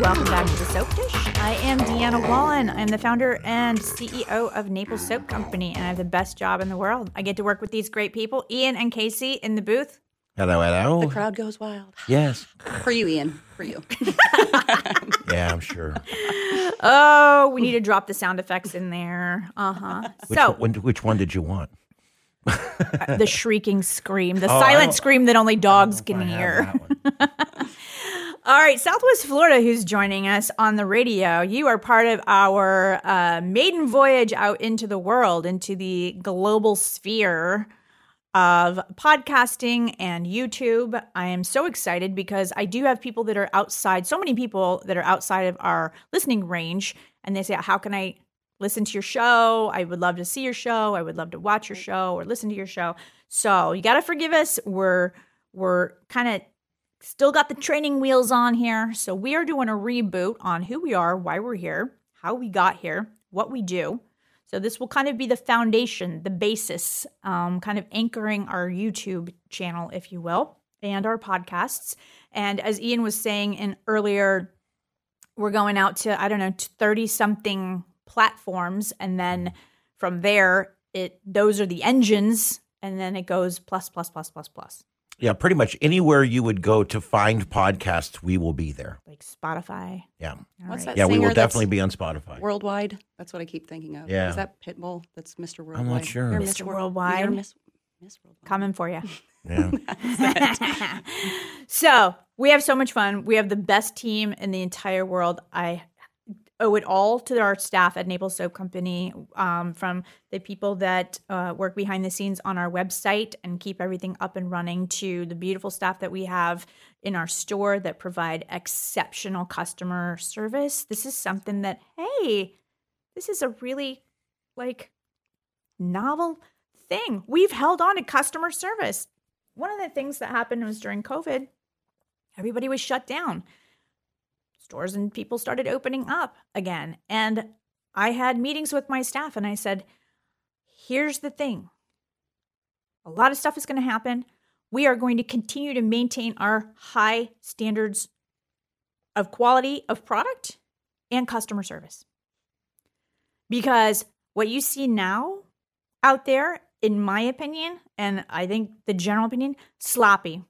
Welcome back to the Soap Dish. I am Deanna Wallin. I'm the founder and CEO of Naples Soap Company, and I have the best job in the world. I get to work with these great people, Ian and Casey, in the booth. Hello, hello. The crowd goes wild. Yes. For you, Ian. For you. Yeah, I'm sure. Oh, we need to drop the sound effects in there. Uh huh. So, one, which one did you want? the shrieking scream, the Oh, silent scream that only dogs can hear. All right, Southwest Florida, who's joining us on the radio. You are part of our uh, maiden voyage out into the world, into the global sphere of podcasting and YouTube. I am so excited because I do have people that are outside, so many people that are outside of our listening range, and they say, How can I listen to your show? I would love to see your show. I would love to watch your show or listen to your show. So you got to forgive us. We're we're kind of still got the training wheels on here. So we are doing a reboot on who we are, why we're here, how we got here, what we do. So this will kind of be the foundation, the basis, um, kind of anchoring our YouTube channel, if you will, and our podcasts. And as Ian was saying in earlier, we're going out to I don't know thirty something platforms, and then from there, it those are the engines, and then it goes plus plus plus plus plus, Yeah, pretty much anywhere you would go to find podcasts, we will be there. like Spotify. Yeah. All What's right. that Yeah, we singer will that's definitely be on Spotify. Worldwide. That's what I keep thinking of. Yeah. Is that Pitbull? That's Mr. Worldwide. I'm not sure. You're Mr. Wor- Worldwide. You're Miss, Miss Worldwide. Coming for you. Yeah. so we have so much fun. We have the best team in the entire world. I owe it all to our staff at Naples Soap Company, um, from the people that uh, work behind the scenes on our website and keep everything up and running, to the beautiful staff that we have in our store that provide exceptional customer service. This is something that, hey, this is a really like novel thing. We've held on to customer service. One of the things that happened was during COVID, everybody was shut down. Stores and people started opening up again. And I had meetings with my staff and I said, here's the thing a lot of stuff is going to happen. We are going to continue to maintain our high standards of quality of product and customer service. Because what you see now out there, in my opinion, and I think the general opinion, sloppy.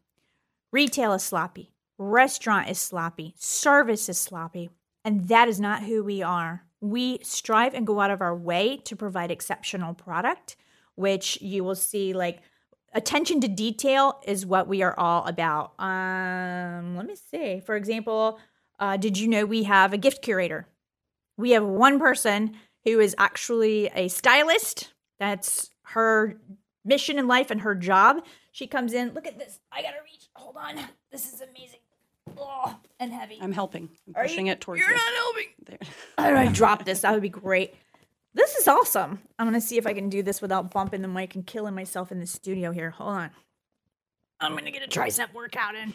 Retail is sloppy. Restaurant is sloppy. Service is sloppy. And that is not who we are. We strive and go out of our way to provide exceptional product, which you will see like attention to detail is what we are all about. Um, let me see. For example, uh, did you know we have a gift curator? We have one person who is actually a stylist. That's her mission in life and her job. She comes in, look at this. I gotta reach. Hold on. This is amazing. Oh, and heavy. I'm helping. I'm Are pushing you- it towards you. You're you. not helping. There. I drop this? That would be great. This is awesome. I'm gonna see if I can do this without bumping the mic and killing myself in the studio here. Hold on. I'm gonna get a tricep workout in.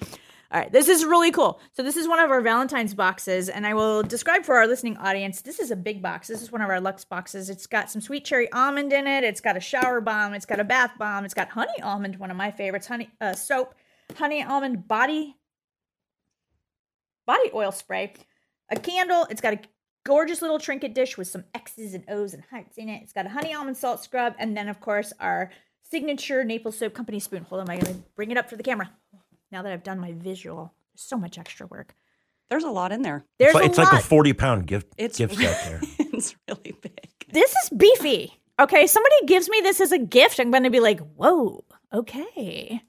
All right, this is really cool. So this is one of our Valentine's boxes, and I will describe for our listening audience. This is a big box. This is one of our Lux boxes. It's got some sweet cherry almond in it. It's got a shower bomb. It's got a bath bomb. It's got honey almond, one of my favorites. Honey uh, soap, honey almond body body oil spray, a candle. It's got a gorgeous little trinket dish with some X's and O's and hearts in it. It's got a honey almond salt scrub, and then of course our signature Naples Soap Company spoon. Hold on, I'm gonna bring it up for the camera. Now that I've done my visual, there's so much extra work. There's a lot in there. There's it's like, a it's lot. like a 40 pound gift, It's gift set there. it's really big. this is beefy. Okay, somebody gives me this as a gift. I'm going to be like, whoa, okay.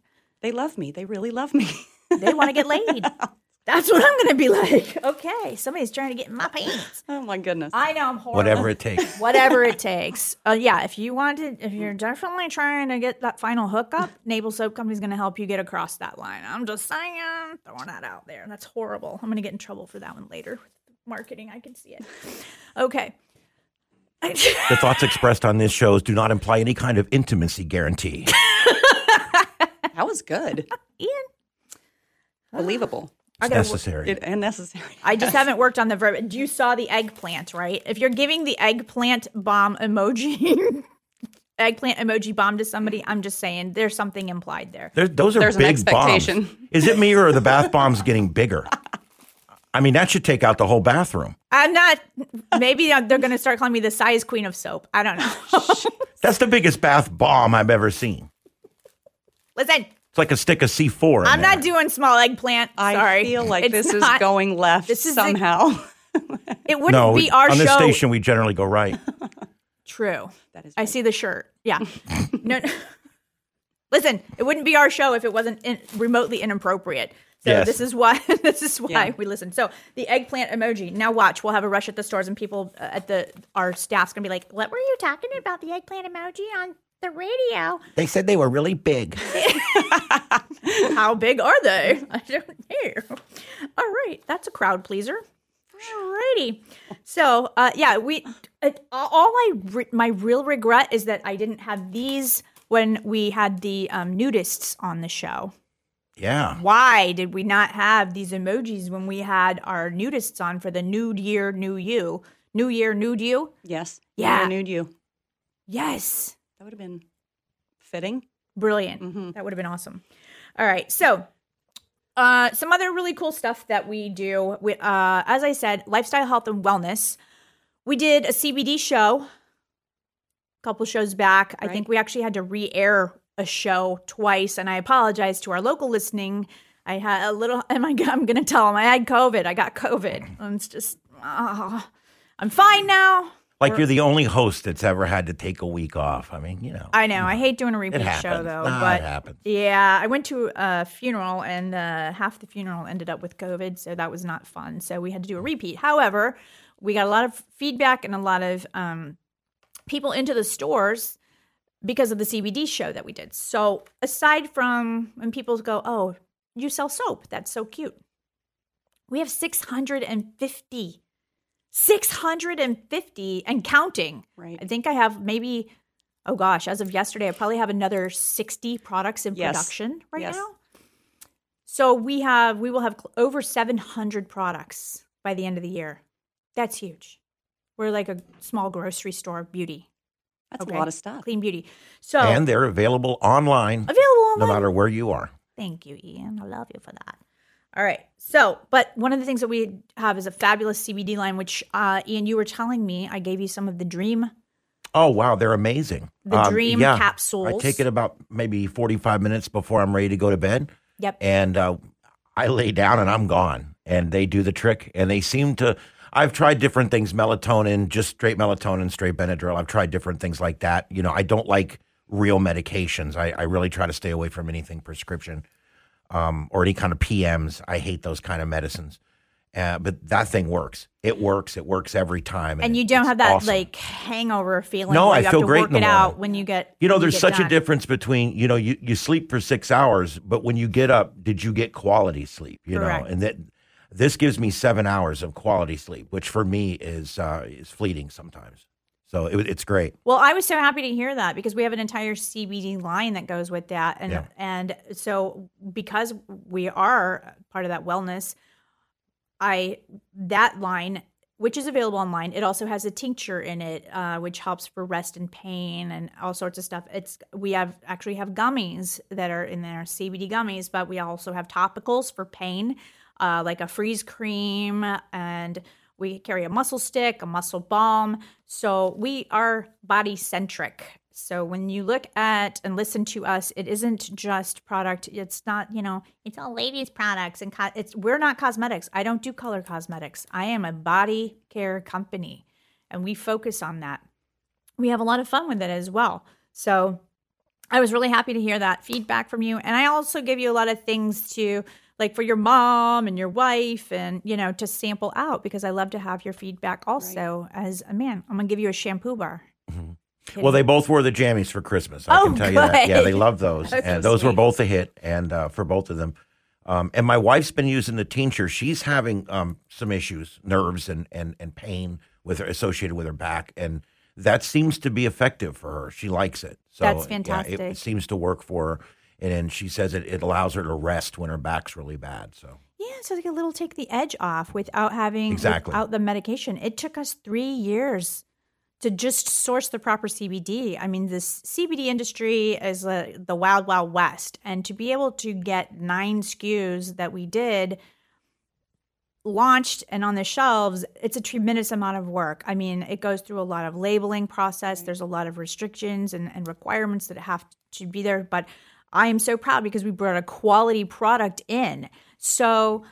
They love me. They really love me. They want to get laid. That's what I'm going to be like. Okay, somebody's trying to get in my pants. oh my goodness. I know I'm horrible. Whatever it takes. whatever it takes. Uh, yeah, if you want to, if you're definitely trying to get that final hookup, Naples Soap Company's going to help you get across that line. I'm just saying, throwing that out there. That's horrible. I'm going to get in trouble for that one later. Marketing, I can see it. Okay. The thoughts expressed on this shows do not imply any kind of intimacy guarantee. That was good. Ian, Believable. I It's gotta. necessary. It, and necessary. I just haven't worked on the verb. Do you saw the eggplant, right? If you're giving the eggplant bomb emoji, eggplant emoji bomb to somebody, I'm just saying there's something implied there. There- those are There's an big bombs. Is it me or are the bath bombs getting bigger? I mean, that should take out the whole bathroom. I'm not. Maybe they're going to start calling me the size queen of soap. I don't know. That's the biggest bath bomb I've ever seen. Listen, It's like a stick of C4. in I'm there. not doing small eggplant. I feel like It's this not- is going left this is the- somehow. It wouldn't No, be our on show. this station we generally go right. True. that is I see the shirt. Yeah. no, no. Listen, it wouldn't be our show if it wasn't in, remotely inappropriate. So Yes. this is why this is why Yeah. we listen. So the eggplant emoji. Now watch, we'll have a rush at the stores, and people uh, at the our staff's gonna be like, "What were you talking about the eggplant emoji on the radio? They said they were really big. How big are they? I don't know. All right, that's a crowd pleaser. Alrighty. So, uh, yeah, we. Uh, all I re- my real regret is that I didn't have these when we had the um, nudists on the show. Yeah. Why did we not have these emojis when we had our nudists on for the nude year, new you, new year, nude you? yes. Yeah. I knew you. Yes, That would have been fitting. brilliant. Mm-hmm. That would have been awesome. All right, so uh, some other really cool stuff that we do. We, uh, as I said, lifestyle health and wellness. We did a CBD show a couple shows back. I think we actually had to re-air a show twice, and I apologize to our local listening. I had a little. Am I? I'm going to tell them I had COVID. I got COVID. It's just. ah, I'm fine now. Like you're the only host that's ever had to take a week off. I mean, you know. I know. I hate doing a repeat happens. show though, Nah, but it happens. Yeah, I went to a funeral and uh, half the funeral ended up with COVID, so that was not fun. So we had to do a repeat. However, we got a lot of feedback and a lot of um, people into the stores because of the CBD show that we did. So aside from when people go, "Oh, you sell soap? That's so cute," we have six hundred and fifty. 650 and counting. Right. I think I have maybe, oh gosh, as of yesterday, I probably have another 60 products in Yes. production right Yes. now. So we have, we will have cl- over 700 products by the end of the year. That's huge. We're like a small grocery store beauty, That's Okay. a lot of stuff. clean beauty. So And they're available online available no matter where you are. Thank you, Ian. I love you for that. All right. So, but one of the things that we have is a fabulous CBD line, which uh, Ian, you were telling me, I gave you some of the Dream Oh wow, they're amazing. The Dream yeah, capsules. I take it about maybe 45 minutes before I'm ready to go to bed, Yep. and uh, I lay down and I'm gone. And they do the trick, and they seem to. I've tried different things, melatonin, just straight melatonin, straight Benadryl. I've tried different things like that. You know, I don't like real medications. I, I really try to stay away from anything prescription um, or any kind of PMs. I hate those kind of medicines. Uh, but that thing works. It works. It works every time. and it- you don't have that awesome. like hangover feeling. No, I you have feel to great work it out when you get. You know, there's get such a difference between, you know, you, you sleep for six hours, but when you get up, did you get quality sleep? You Correct. know, and that this gives me seven hours of quality sleep, which for me is uh, is fleeting sometimes. So it, it's great. Well, I was so happy to hear that because we have an entire CBD line that goes with that, and Yeah. and so because we are part of that wellness, I that line which is available online. It also has a tincture in it, uh, which helps for rest and pain and all sorts of stuff. It's we have actually have gummies that are in there, CBD gummies, but we also have topicals for pain, uh, like a freeze cream, and we carry a muscle stick, a muscle balm. So we are body centric. So when you look at and listen to us, it isn't just product. It's not, you know, it's all ladies products and co- it's we're not cosmetics. I don't do color cosmetics. I am a body care company and we focus on that. We have a lot of fun with it as well. So I was really happy to hear that feedback from you and I also give you a lot of things to like for your mom and your wife and you know to sample out because I love to have your feedback also as a man. I'm going to give you a shampoo bar. Well, they both wore the jammies for Christmas. I Oh, can tell you that. Yeah, they love those, That's and so those were both a hit, and uh, for both of them. Um, and my wife's been using the tincture. She's having um, some issues, nerves and and and pain with her associated with her back, and that seems to be effective for her. She likes it. So That's yeah, it- fantastic. it, seems to work for her, and, then she says it, it allows her to rest when her back's really bad. So Yeah, so like a little take the edge off without having Exactly. without the medication. It took us three years to just source the proper CBD. I mean, this CBD industry is uh, the wild, wild west, and to be able to get nine SKUs that we did, launched and on the shelves, it's a tremendous amount of work. I mean, it goes through a lot of labeling process. There's a lot of restrictions and, and requirements that have to be there. But I am so proud because we brought a quality product in. So,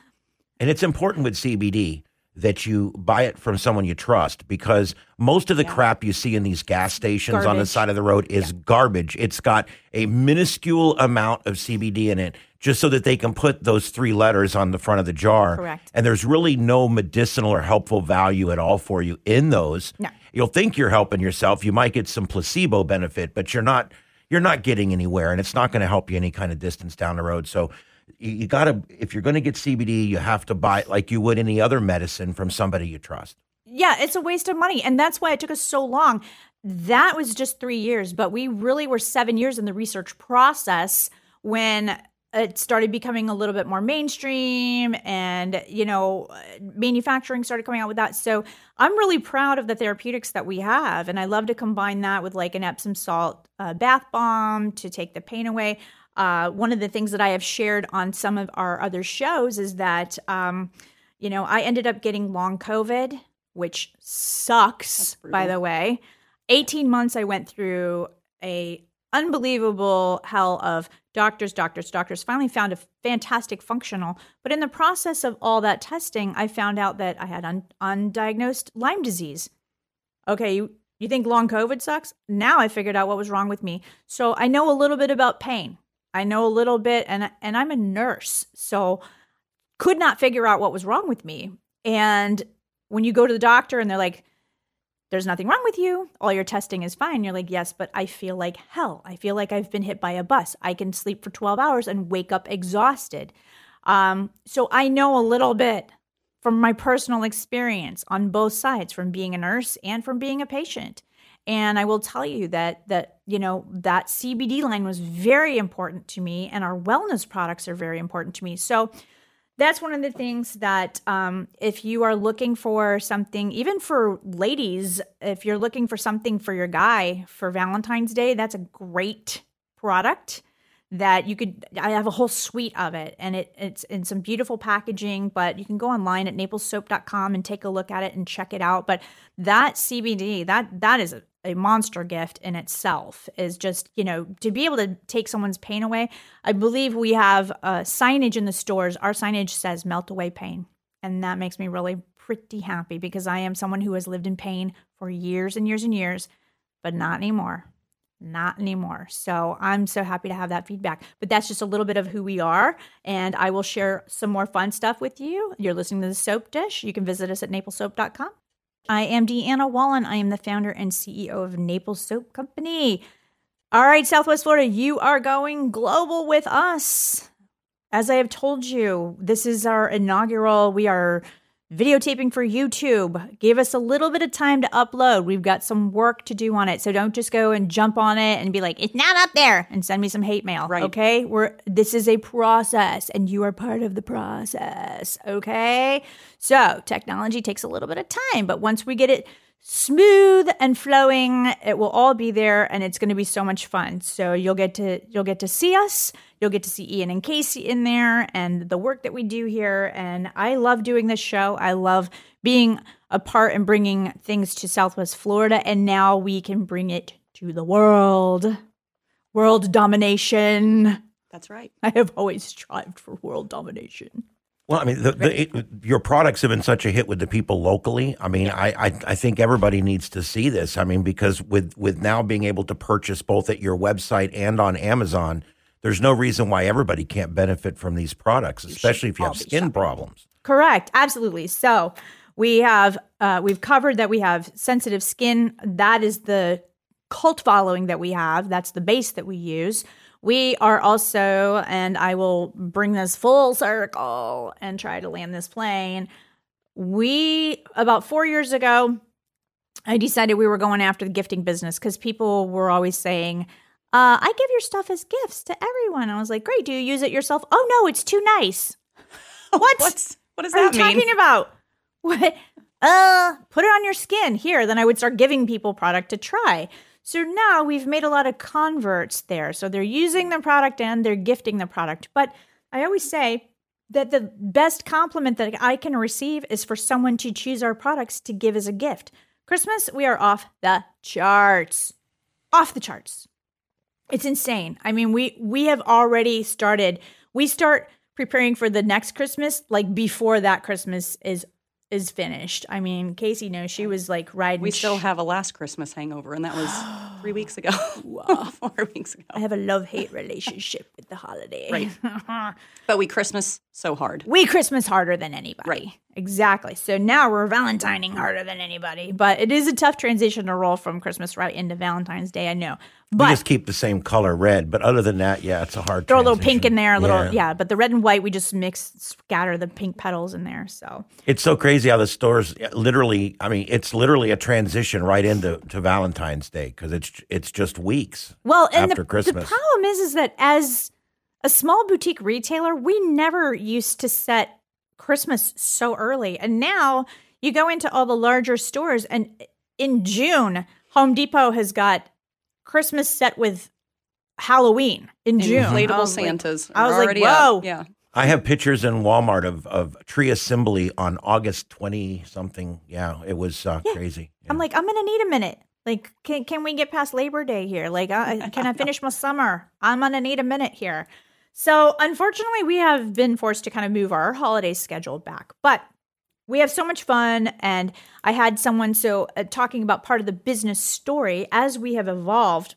and it's important with CBD that you buy it from someone you trust because most of the yeah. crap you see in these gas stations garbage. on the side of the road is yeah. garbage. It's got a minuscule amount of CBD in it just so that they can put those three letters on the front of the jar. Correct. And there's really no medicinal or helpful value at all for you in those. No. You'll think you're helping yourself. You might get some placebo benefit, but you're not you're not getting anywhere and it's not going to help you any kind of distance down the road. So you got to if you're going to get CBD, you have to buy it like you would any other medicine from somebody you trust. Yeah, it's a waste of money, and that's why it took us so long. That was just three years, but we really were seven years in the research process when it started becoming a little bit more mainstream and you know manufacturing started coming out with that. So i'm really proud of the therapeutics that we have and i love to combine that with like an epsom salt uh, bath bomb to take the pain away. Uh, one of the things that I have shared on some of our other shows is that, um, you know, I ended up getting long COVID, which sucks, by the way. 18 months I went through a unbelievable hell of doctors, doctors, doctors. Finally found a fantastic functional, but in the process of all that testing, I found out that I had un- undiagnosed Lyme disease. Okay, you, you think long COVID sucks? Now I figured out what was wrong with me. So I know a little bit about pain. I know a little bit and and I'm a nurse. So could not figure out what was wrong with me. And when you go to the doctor and they're like there's nothing wrong with you. All your testing is fine. You're like, yes, but I feel like hell. I feel like I've been hit by a bus. I can sleep for 12 hours and wake up exhausted. Um, so I know a little bit from my personal experience on both sides, from being a nurse and from being a patient. And I will tell you that that you know that CBD line was very important to me, and our wellness products are very important to me. So that's one of the things that um, if you are looking for something, even for ladies, if you're looking for something for your guy for Valentine's Day, that's a great product that you could i have a whole suite of it. And it, it's in some beautiful packaging but you can go online at naplessoap.com and take a look at it and check it out. But that cbd that that is a, a monster gift in itself is just you know to be able to take someone's pain away i believe we have uh, signage in the stores our signage says melt away pain and that makes me really pretty happy because i am someone who has lived in pain for years and years and years but not anymore not anymore. So I'm so happy to have that feedback. But that's just a little bit of who we are. And I will share some more fun stuff with you. You're listening to the Soap Dish. You can visit us at naplessoap.com. I am Deanna Wallin. I am the founder and CEO of Naples Soap Company. All right, Southwest Florida, you are going global with us. As I have told you, this is our inaugural. We are videotaping for YouTube. Give us a little bit of time to upload. We've got some work to do on it. So don't just go and jump on it and be like, it's not up there and send me some hate mail. Right. Okay. We're this is a process and you are part of the process. Okay. So technology takes a little bit of time, but once we get it smooth and flowing, it will all be there and it's going to be so much fun. So you'll get to you'll get to see us. You'll get to see Ian and Casey in there and the work that we do here and I love doing this show. I love being a part and bringing things to Southwest Florida and now we can bring it to the world. World domination. That's right. I have always strived for world domination. Well, I mean, the, the, it, your products have been such a hit with the people locally. I mean, I, I, I think everybody needs to see this. I mean, because with with now being able to purchase both at your website and on Amazon, there's no reason why everybody can't benefit from these products, especially if you have skin problems. Correct, absolutely. So we have uh, we've covered that we have sensitive skin. That is the cult following that we have. That's the base that we use. We are also, and I will bring this full circle and try to land this plane. We, about four years ago, I decided we were going after the gifting business because people were always saying, uh, I give your stuff as gifts to everyone. I was like, great. Do you use it yourself? Oh, no, it's too nice. What? What's, what does that are you mean? talking about? What? Uh, put it on your skin. Here. Then I would start giving people product to try. So now we've made a lot of converts there. So they're using the product and they're gifting the product. But I always say, that the best compliment that I can receive is for someone to choose our products to give as a gift. Christmas, we are off the charts. Off the charts. It's insane. I mean, we we have already started. We start preparing for the next Christmas like before that Christmas is is finished. I mean, Casey knows she was like riding. We still have a last Christmas hangover, and that was three weeks ago. Four weeks ago. I have a love hate relationship with the holiday. Right. But we Christmas so hard. we Christmas harder than anybody. Right. Exactly. So now we're Valentining harder than anybody. But it is a tough transition to roll from Christmas right into Valentine's Day. I know. we But just keep the same color red, but other than that, yeah, it's a hard. throw a little pink in there, a little Yeah. yeah. But the red and white, we just mix, scatter the pink petals in there. So It's so crazy how the stores literally. I mean, it's literally a transition right into to Valentine's Day because it's it's just weeks. Well, and after the, Christmas. the problem is, is that as a small boutique retailer, we never used to set Christmas so early, and now you go into all the larger stores, and in June, Home Depot has got Christmas set with Halloween in June. I Inflatable was Santas. I was like, already up. whoa. Yeah. I have pictures in Walmart of of tree assembly on August twenty something. Yeah, it was uh, crazy. I'm like, I'm gonna need a minute. Like, can can we get past Labor Day here? Like, uh, can I finish my summer? I'm gonna need a minute here. So, unfortunately, we have been forced to kind of move our holiday schedule back, but we have so much fun. And I had someone so uh, talking about part of the business story as we have evolved.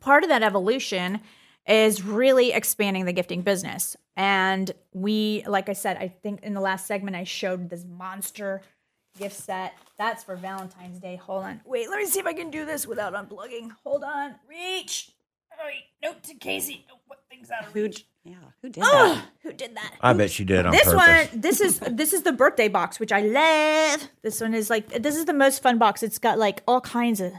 Part of that evolution is really expanding the gifting business. And we, like I said, I think in the last segment, I showed this monster gift set. That's for Valentine's Day. Hold on. Wait, let me see if I can do this without unplugging. Hold on. Reach. Oh. Note to Casey. Things out of Who? reach. Yeah. Who did Ugh, that? who did that? I bet she did on this purpose. one, this is this is the birthday box, which I love. This one is like this is the most fun box. It's got like all kinds of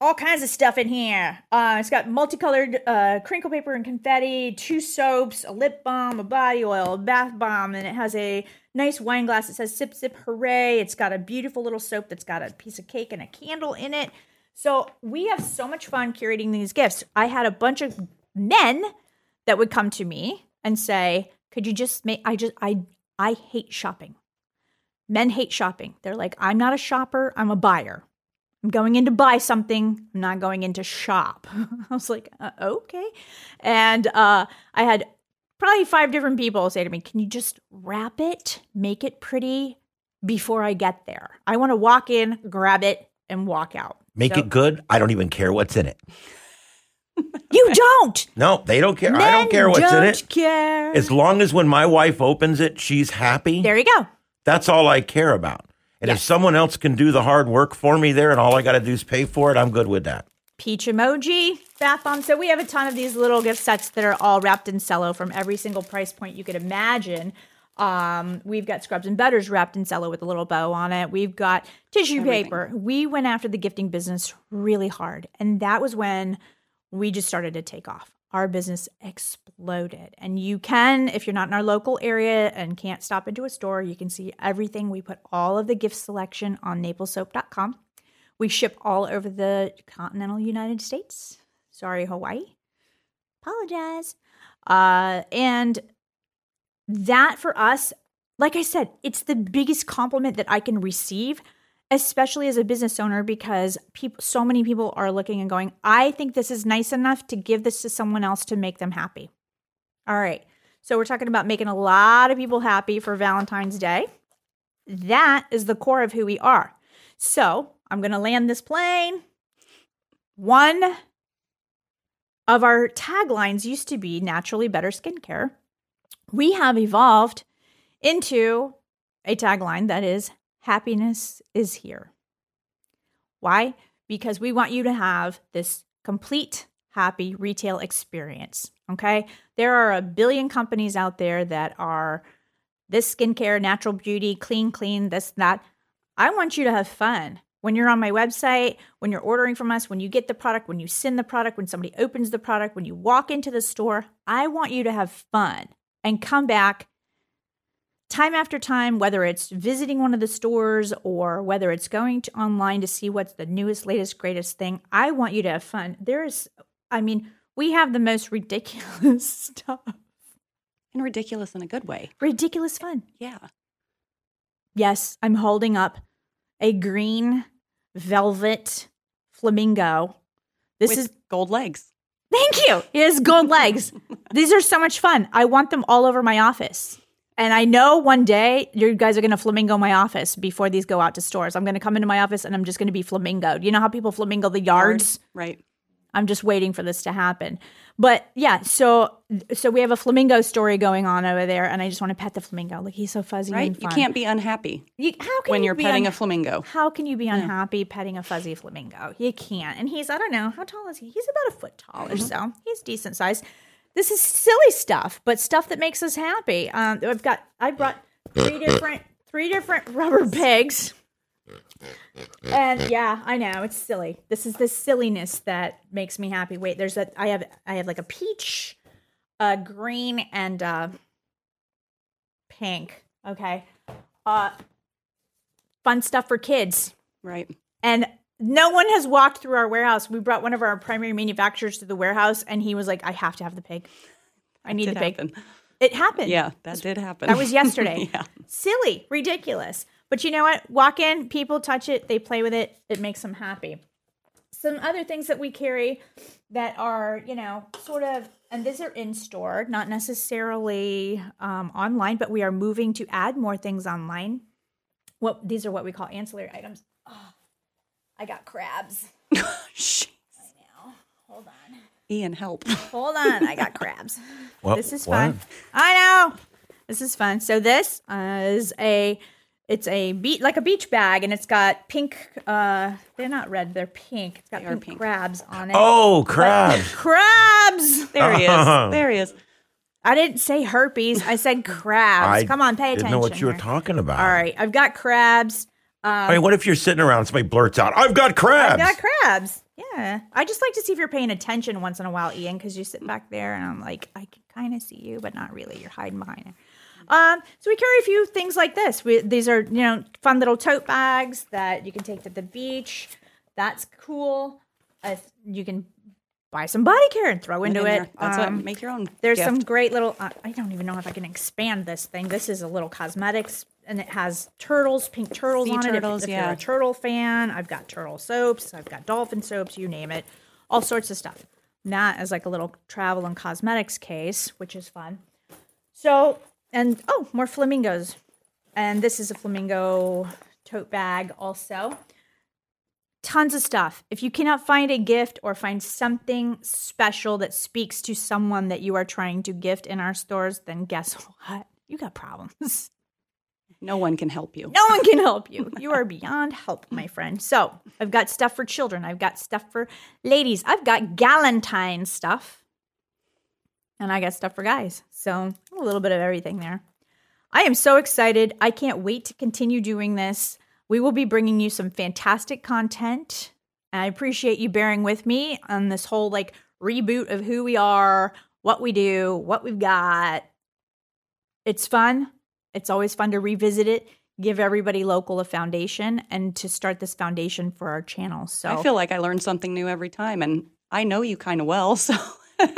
all kinds of stuff in here. Uh, it's got multicolored uh, crinkle paper and confetti, two soaps, a lip balm, a body oil, a bath bomb, and it has a nice wine glass. It says "Sip Sip Hooray!" It's got a beautiful little soap that's got a piece of cake and a candle in it. So we have so much fun curating these gifts. I had a bunch of men that would come to me and say, "Could you just make I just I I hate shopping. Men hate shopping. They're like, "I'm not a shopper, I'm a buyer. I'm going in to buy something, I'm not going in to shop." I was like, uh, "Okay." And uh I had probably five different people say to me, "Can you just wrap it, make it pretty before I get there? I want to walk in, grab it and walk out." Make So- it good. I don't even care what's in it. You don't. No, they don't care. I don't care what's in don't it. Care. As long as when my wife opens it, she's happy. there you go. That's all I care about. And if someone else can do the hard work for me there and all I got to do is pay for it, I'm good with that. peach emoji, bath bomb. So we have a ton of these little gift sets that are all wrapped in cello from every single price point you could imagine. Um, we've got scrubs and butters wrapped in cello with a little bow on it. We've got tissue Everything. paper. We went after the gifting business really hard, and that was when we just started to take off. Our business exploded. And you can, if you're not in our local area and can't stop into a store, you can see everything. We put all of the gift selection on naplessoap.com. We ship all over the continental United States. Sorry, Hawaii. Apologize. Uh, and that for us, like I said, it's the biggest compliment that I can receive, especially as a business owner, because people, so many people are looking and going, I think this is nice enough to give this to someone else to make them happy. All right. So we're talking about making a lot of people happy for Valentine's Day. That is the core of who we are. So I'm going to land this plane. One of our taglines used to be naturally better skincare. We have evolved into a tagline that is happiness is here. Why? Because we want you to have this complete happy retail experience. Okay. There are a billion companies out there that are this skincare, natural beauty, clean, clean, this, that. I want you to have fun. When you're on my website, when you're ordering from us, when you get the product, when you send the product, when somebody opens the product, when you walk into the store, I want you to have fun and come back time after time, whether it's visiting one of the stores or whether it's going to online to see what's the newest, latest, greatest thing. I want you to have fun. There is, I mean, we have the most ridiculous stuff. And ridiculous in a good way. Ridiculous fun. Yeah. Yes, I'm holding up a green velvet flamingo. This With is gold legs. Thank you. He has gold legs. These are so much fun. I want them all over my office. And I know one day you guys are going to flamingo my office before these go out to stores. I'm going to come into my office and I'm just going to be flamingoed. You know how people flamingo the yards? Right. I'm just waiting for this to happen. But yeah, so so we have a flamingo story going on over there, and I just want to pet the flamingo. Like he's so fuzzy Right. You can't be unhappy You- how can when you you're be petting unha- a flamingo. How can you be unhappy petting a fuzzy flamingo? You can't. And he's, I don't know, how tall is he? He's about a foot tall or so. He's decent size. This is silly stuff, but stuff that makes us happy. Um, I've got, I brought three different, three different rubber pigs. And yeah, I know it's silly. This is the silliness that makes me happy. Wait, there's a, I have, I have like a peach, a green, and uh pink. Okay. Uh, fun stuff for kids. Right. And no one has walked through our warehouse. We brought one of our primary manufacturers to the warehouse, and he was like, "I have to have the pig. I need the pig." happen. It happened. Yeah, that did happen. That was yesterday. yeah. Silly, ridiculous. But you know what? Walk in, people touch it, they play with it, it makes them happy. Some other things that we carry that are, you know, sort of, and these are in store, not necessarily um, online, but we are moving to add more things online. What these are what we call ancillary items. Oh, I got crabs. Shh. Now, hold on. Ian, help. Hold on, I got crabs. What- This is what? fun. I know. This is fun. So this is a it's a beach like a beach bag and it's got pink uh they're not red, they're pink. It's got They pink, pink. crabs on it. Oh, crabs. Crabs. There he is. There he is. I didn't say herpes. I said crabs. I Come on, pay attention. Didn't know what you were here. talking about. All right, I've got crabs. I mean, what if you're sitting around and somebody blurts out, "I've got crabs"? I've got crabs. Yeah. I just like to see if you're paying attention once in a while, Ian, because you sit back there and I'm like, I can kind of see you, but not really. You're hiding behind it. Um, so we carry a few things like this. We, these are, you know, fun little tote bags that you can take to the beach. That's cool. Uh, you can buy some body care and throw into it. That's Um, what make your own. there's gift. some great little. Uh, I don't even know if I can expand this thing. This is a little cosmetics, and it has turtles, pink turtles Sea on turtles, it. If, if yeah. you're a turtle fan, I've got turtle soaps. I've got dolphin soaps. You name it, all sorts of stuff. That is like a little travel and cosmetics case, which is fun. So, and oh, more flamingos, and this is a flamingo tote bag also tons of stuff. If you cannot find a gift or find something special that speaks to someone that you are trying to gift in our stores, then guess what? You got problems. No one can help you. No one can help you. You are beyond help, my friend. So, I've got stuff for children. I've got stuff for ladies. I've got Galentine stuff. And I got stuff for guys. So, a little bit of everything there. I am so excited. I can't wait to continue doing this. We will be bringing you some fantastic content. And I appreciate you bearing with me on this whole like reboot of who we are, what we do, what we've got. It's fun. It's always fun to revisit it, give everybody local a foundation, and to start this foundation for our channel. So I feel like I learn something new every time, and I know you kind of well. So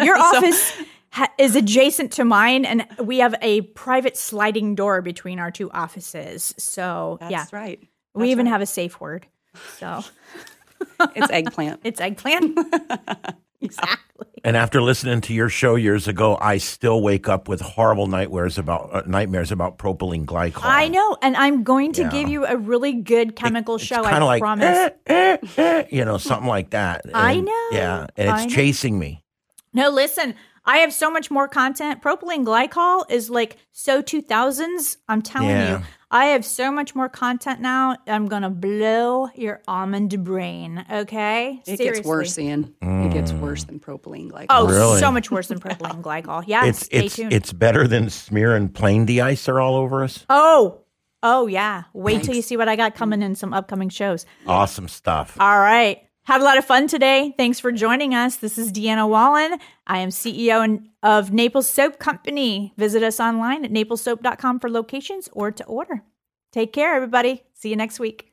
your so- office ha- is adjacent to mine, and we have a private sliding door between our two offices. So yeah, That's yeah, right. we even right. have a safe word. So It's eggplant. it's eggplant. exactly. And after listening to your show years ago, I still wake up with horrible nightmares about uh, nightmares about propylene glycol. I know, and I'm going to Yeah. give you a really good chemical It's show. I like, promise. eh, eh, eh, you know, something like that. I know. Yeah, and I it's know. chasing me. No, listen, I have so much more content. Propylene glycol is like so 2000s. I'm telling Yeah. you, I have so much more content now. I'm going to blow your almond brain. Okay. It Seriously. gets worse, Ian. It gets mm. worse than propylene glycol. Oh, Really? so much worse than propylene glycol. Yeah. It's stay it's tuned. it's better than smearing plane de-icer all over us. oh, oh, yeah. Wait till you see what I got coming in some upcoming shows. Awesome stuff. All right. Had a lot of fun today. Thanks for joining us. This is Deanna Wallin. I am CEO of Naples Soap Company. Visit us online at naplessoap.com for locations or to order. Take care, everybody. See you next week.